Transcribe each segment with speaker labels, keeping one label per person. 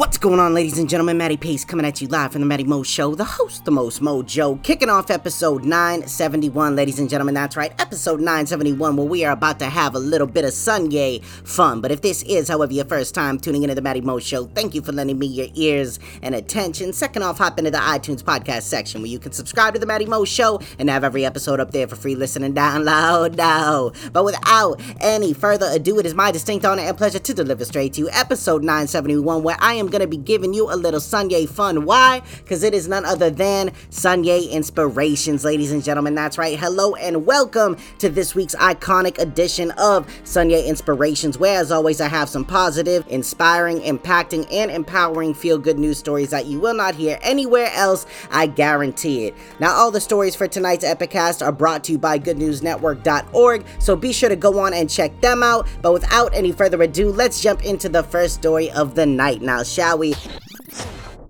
Speaker 1: What's going on, ladies and gentlemen? Matty Pace coming at you live from the Matty Mo Show, the host, the most mojo, kicking off episode 971, ladies and gentlemen. That's right, episode 971, where we are about to have a little bit of Sunday fun. But if this is, however, your first time tuning into the Matty Mo Show, thank you for lending me your ears and attention. Second off, hop into the iTunes podcast section where you can subscribe to the Matty Mo Show and have every episode up there for free listening download now. But without any further ado, it is my distinct honor and pleasure to deliver straight to you episode 971, where I am going to be giving you a little Sunday fun. Why? Because it is none other than Sunday Inspirations, ladies and gentlemen. That's right. Hello and welcome to this week's iconic edition of Sunday Inspirations, where, as always, I have some positive, inspiring, impacting, and empowering feel good news stories that you will not hear anywhere else. I guarantee it. Now, all the stories for tonight's Epicast are brought to you by GoodNewsNetwork.org, so be sure to go on and check them out. But without any further ado, let's jump into the first story of the night. Now, shall we?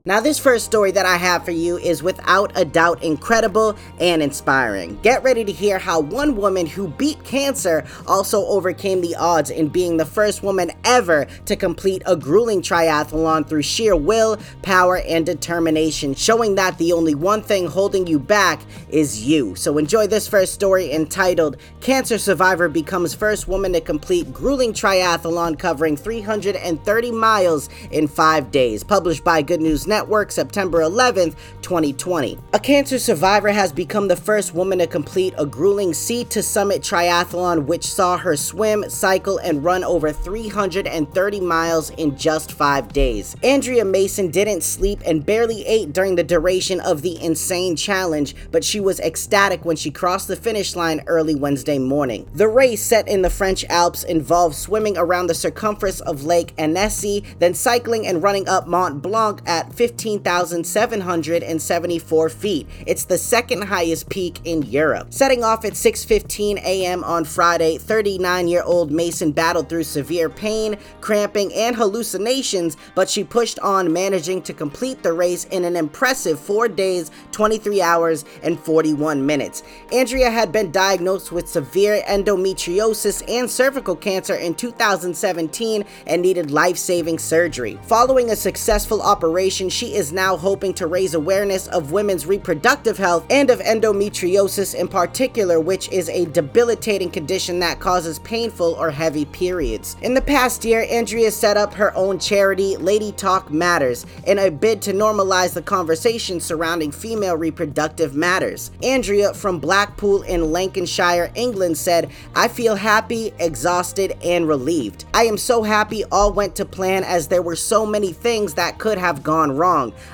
Speaker 1: Now, this first story that I have for you is without a doubt incredible and inspiring. Get ready to hear how one woman who beat cancer also overcame the odds in being the first woman ever to complete a grueling triathlon through sheer will, power, and determination, showing that the only one thing holding you back is you. So, enjoy this first story entitled Cancer Survivor Becomes First Woman to Complete Grueling Triathlon Covering 330 Miles in Five Days, published by Good News Network September 11th, 2020. A cancer survivor has become the first woman to complete a grueling Sea to Summit triathlon, which saw her swim, cycle, and run over 330 miles in just five days. Andrea Mason didn't sleep and barely ate during the duration of the insane challenge, but she was ecstatic when she crossed the finish line early Wednesday morning. The race, set in the French Alps, involved swimming around the circumference of Lake Annecy, then cycling and running up Mont Blanc at 15,774 feet. It's the second highest peak in Europe. Setting off at 6:15 a.m. on Friday, 39-year-old Mason battled through severe pain, cramping, and hallucinations, but she pushed on, managing to complete the race in an impressive 4 days, 23 hours, and 41 minutes. Andrea had been diagnosed with severe endometriosis and cervical cancer in 2017 and needed life-saving surgery. Following a successful operation, she is now hoping to raise awareness of women's reproductive health and of endometriosis in particular, which is a debilitating condition that causes painful or heavy periods. In the past year, Andrea set up her own charity, Lady Talk Matters, in a bid to normalize the conversation surrounding female reproductive matters. Andrea from Blackpool in Lancashire, England said, I feel happy, exhausted, and relieved. I am so happy all went to plan as there were so many things that could have gone wrong.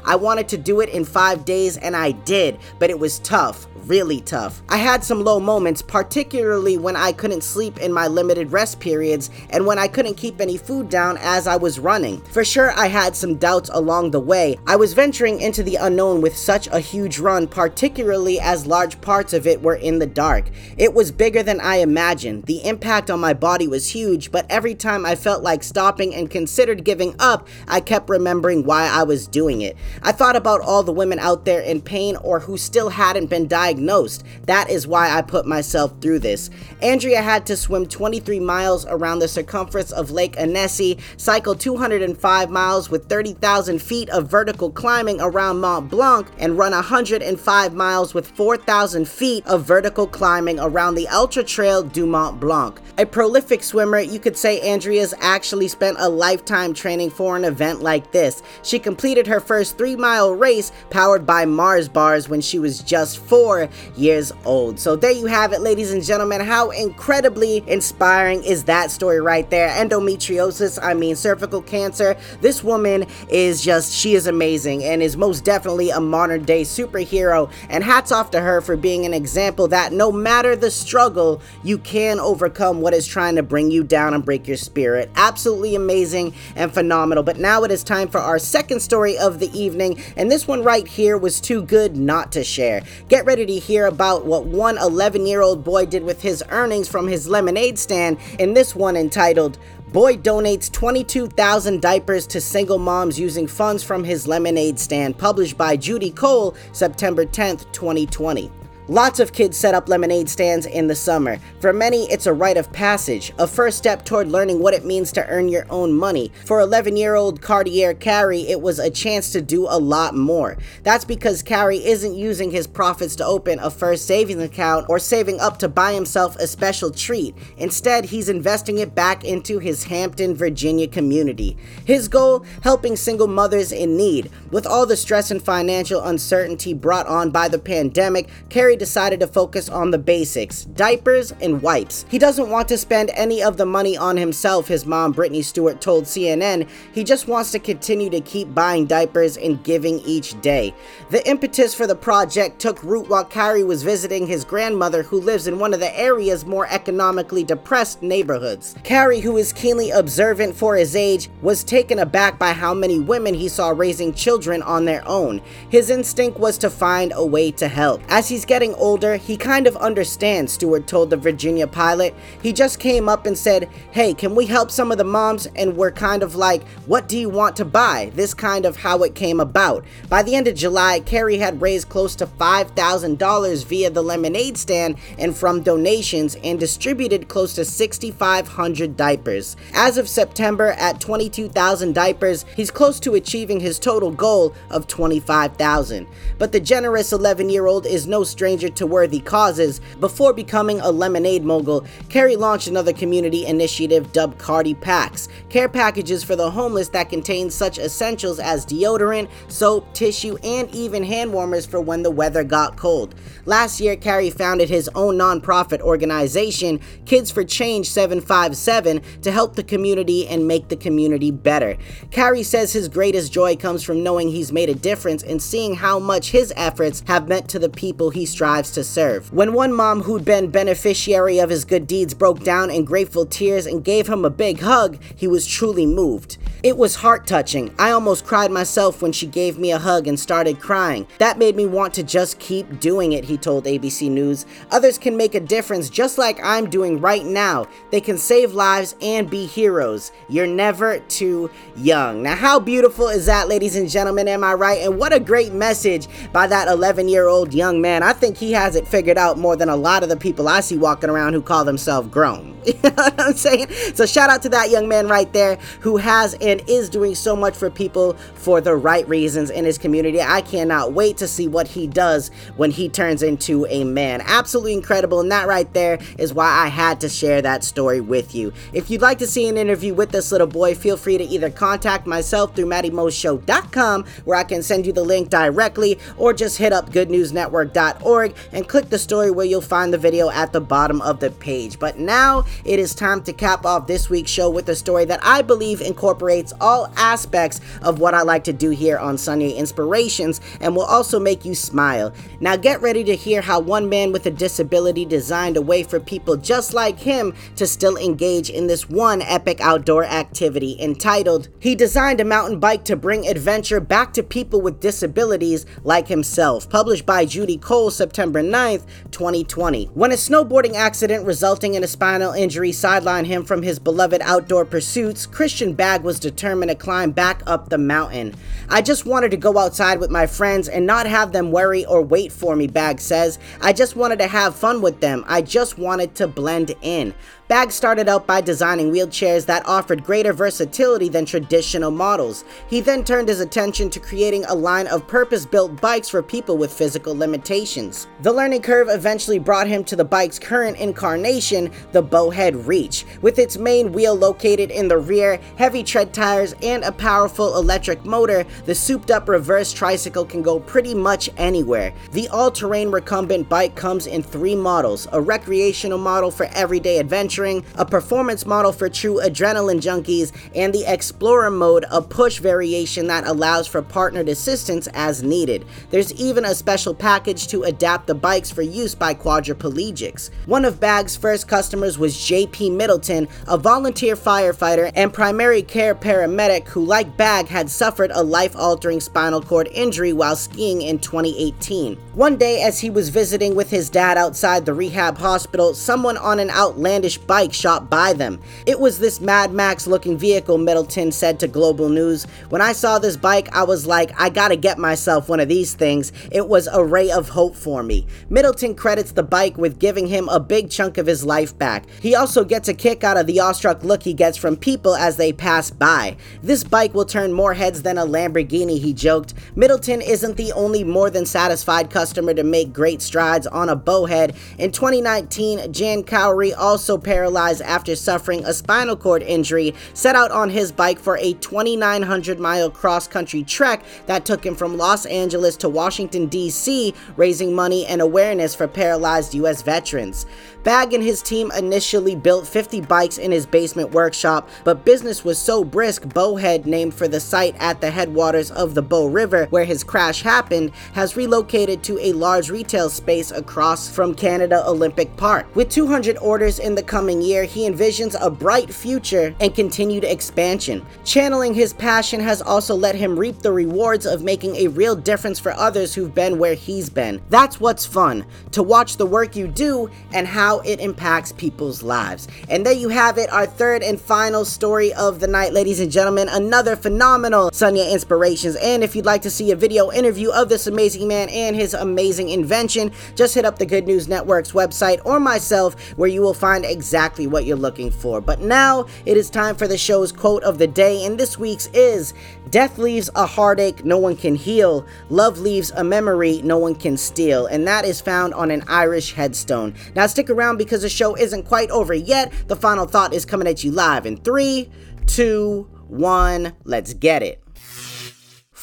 Speaker 1: I wanted to do it in five days and I did, but it was tough really tough. I had some low moments, particularly when I couldn't sleep in my limited rest periods and when I couldn't keep any food down as I was running. For sure, I had some doubts along the way. I was venturing into the unknown with such a huge run, particularly as large parts of it were in the dark. It was bigger than I imagined. The impact on my body was huge, but every time I felt like stopping and considered giving up, I kept remembering why I was doing it. I thought about all the women out there in pain or who still hadn't been diagnosed diagnosed. That is why I put myself through this. Andrea had to swim 23 miles around the circumference of Lake Annecy, cycle 205 miles with 30,000 feet of vertical climbing around Mont Blanc, and run 105 miles with 4,000 feet of vertical climbing around the Ultra Trail du Mont Blanc. A prolific swimmer, you could say Andrea's actually spent a lifetime training for an event like this. She completed her first three mile race powered by Mars bars when she was just four years old. So there you have it, ladies and gentlemen. How incredibly inspiring is that story right there? Endometriosis, I mean cervical cancer. This woman is just, she is amazing and is most definitely a modern day superhero. And hats off to her for being an example that no matter the struggle, you can overcome what is trying to bring you down and break your spirit. Absolutely amazing and phenomenal. But now it is time for our second story of the evening, and this one right here was too good not to share. Get ready to hear about what one 11 year old boy did with his earnings from his lemonade stand in this one entitled Boy donates 22,000 diapers to single moms using funds from his lemonade stand, published by Judy Cole, September 10th, 2020. Lots of kids set up lemonade stands in the summer. For many, it's a rite of passage, a first step toward learning what it means to earn your own money. For 11 year old Cartier Carey, it was a chance to do a lot more. That's because Carey isn't using his profits to open a first savings account or saving up to buy himself a special treat. Instead, he's investing it back into his Hampton, Virginia community. His goal helping single mothers in need. With all the stress and financial uncertainty brought on by the pandemic, Carey decided to focus on the basics diapers and wipes. He doesn't want to spend any of the money on himself, his mom, Brittany Stewart, told CNN. He just wants to continue to keep buying diapers and giving each day. The impetus for the project took root while Carey was visiting his grandmother, who lives in one of the area's more economically depressed neighborhoods. Carey, who is keenly observant for his age, was taken aback by how many women he saw raising children on their own. His instinct was to find a way to help. As he's getting getting older, he kind of understands, Stewart told the Virginia pilot. He just came up and said, Hey, can we help some of the moms? And we're kind of like, What do you want to buy? This kind of how it came about. By the end of July, Carey had raised close to $5,000 via the lemonade stand and from donations and distributed close to 6,500 diapers. As of September, at 22,000 diapers, he's close to achieving his total goal of 25,000. But the generous 11 year old is no stranger to worthy causes. Before becoming a lemonade mogul, Carey launched another community initiative dubbed Cardi Packs, care packages for the homeless that contain such essentials as deodorant, soap, tissue, and even hand warmers for when the weather got cold. Last year, Carey founded his own nonprofit organization, Kids for Change 757, to help the community and make the community better. Carey says his greatest joy comes from knowing he's made a difference and seeing how much his efforts have meant to the people he strives strives to serve. When one mom who'd been beneficiary of his good deeds broke down in grateful tears and gave him a big hug, he was truly moved. It was heart touching. I almost cried myself when she gave me a hug and started crying. That made me want to just keep doing it, he told ABC News. Others can make a difference just like I'm doing right now. They can save lives and be heroes. You're never too young. Now, how beautiful is that, ladies and gentlemen? Am I right? And what a great message by that 11 year old young man. I think he has it figured out more than a lot of the people I see walking around who call themselves grown. You know what I'm saying? So shout out to that young man right there who has and is doing so much for people for the right reasons in his community. I cannot wait to see what he does when he turns into a man. Absolutely incredible. And that right there is why I had to share that story with you. If you'd like to see an interview with this little boy, feel free to either contact myself through MattyMoShow.com where I can send you the link directly or just hit up goodnewsnetwork.org and click the story where you'll find the video at the bottom of the page. But now it is time to cap off this week's show with a story that I believe incorporates all aspects of what I like to do here on Sunday Inspirations and will also make you smile. Now get ready to hear how one man with a disability designed a way for people just like him to still engage in this one epic outdoor activity entitled He Designed a Mountain Bike to Bring Adventure Back to People with Disabilities Like Himself, published by Judy Cole September 9th, 2020. When a snowboarding accident resulting in a spinal injury sidelined him from his beloved outdoor pursuits, Christian Bagg was determined to climb back up the mountain. I just wanted to go outside with my friends and not have them worry or wait for me, Bagg says. I just wanted to have fun with them. I just wanted to blend in. Bagg started out by designing wheelchairs that offered greater versatility than traditional models. He then turned his attention to creating a line of purpose-built bikes for people with physical limitations. The learning curve eventually brought him to the bike's current incarnation, the Bowhead Reach. With its main wheel located in the rear, heavy tread tires, and a powerful electric motor, the souped-up reverse tricycle can go pretty much anywhere. The all-terrain recumbent bike comes in three models, a recreational model for everyday adventure a performance model for true adrenaline junkies and the Explorer mode, a push variation that allows for partnered assistance as needed. There's even a special package to adapt the bikes for use by quadriplegics. One of Bagg's first customers was JP Middleton, a volunteer firefighter and primary care paramedic who, like Bagg, had suffered a life altering spinal cord injury while skiing in 2018. One day, as he was visiting with his dad outside the rehab hospital, someone on an outlandish bike shot by them. It was this Mad Max looking vehicle, Middleton said to Global News. When I saw this bike, I was like, I gotta get myself one of these things. It was a ray of hope for me. Middleton credits the bike with giving him a big chunk of his life back. He also gets a kick out of the awestruck look he gets from people as they pass by. This bike will turn more heads than a Lamborghini, he joked. Middleton isn't the only more than satisfied customer to make great strides on a bowhead. In 2019, Jan Cowrie, also paralyzed after suffering a spinal cord injury, set out on his bike for a 2,900 mile cross country trek that took him from Los Angeles to Washington, D.C., raising money and awareness for paralyzed U.S. veterans. Bagg and his team initially built 50 bikes in his basement workshop, but business was so brisk, Bowhead, named for the site at the headwaters of the Bow River where his crash happened, has relocated to a large retail space across from Canada Olympic Park. With 200 orders in the coming year, he envisions a bright future and continued expansion. Channeling his passion has also let him reap the rewards of making a real difference for others who've been where he's been. That's what's fun, to watch the work you do and how it impacts people's lives. And there you have it, our third and final story of the night, ladies and gentlemen. Another phenomenal Sunyay Inspirations. And if you'd like to see a video interview of this amazing man and his amazing invention, just hit up the Good News Network's website or myself, where you will find exactly what you're looking for. But now it is time for the show's quote of the day, and this week's is Death leaves a heartache no one can heal, love leaves a memory no one can steal. And that is found on an Irish headstone. Now, stick around because the show isn't quite over yet. The final thought is coming at you live in three, two, one. Let's get it.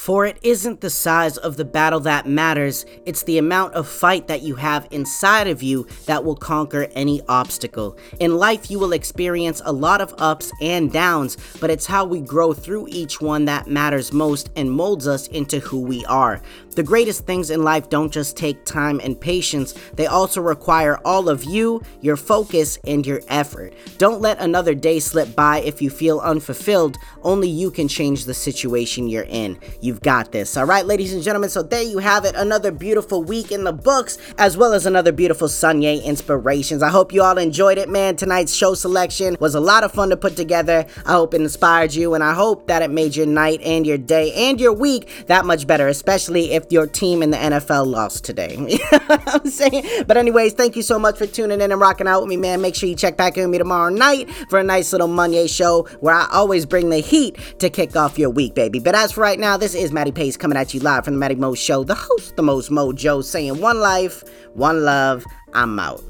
Speaker 1: For it isn't the size of the battle that matters, it's the amount of fight that you have inside of you that will conquer any obstacle. In life, you will experience a lot of ups and downs, but it's how we grow through each one that matters most and molds us into who we are. The greatest things in life don't just take time and patience, they also require all of you, your focus, and your effort. Don't let another day slip by if you feel unfulfilled. Only you can change the situation you're in. You've got this. All right, ladies and gentlemen, so there you have it. Another beautiful week in the books, as well as another beautiful Sunyay inspirations. I hope you all enjoyed it, man. Tonight's show selection was a lot of fun to put together. I hope it inspired you, and I hope that it made your night and your day and your week that much better, especially if if your team in the NFL lost today. you know I'm saying? But, anyways, thank you so much for tuning in and rocking out with me, man. Make sure you check back in with me tomorrow night for a nice little Monday show where I always bring the heat to kick off your week, baby. But as for right now, this is Matty Pace coming at you live from the Matty Mo Show, the host, the most mojo, saying one life, one love. I'm out.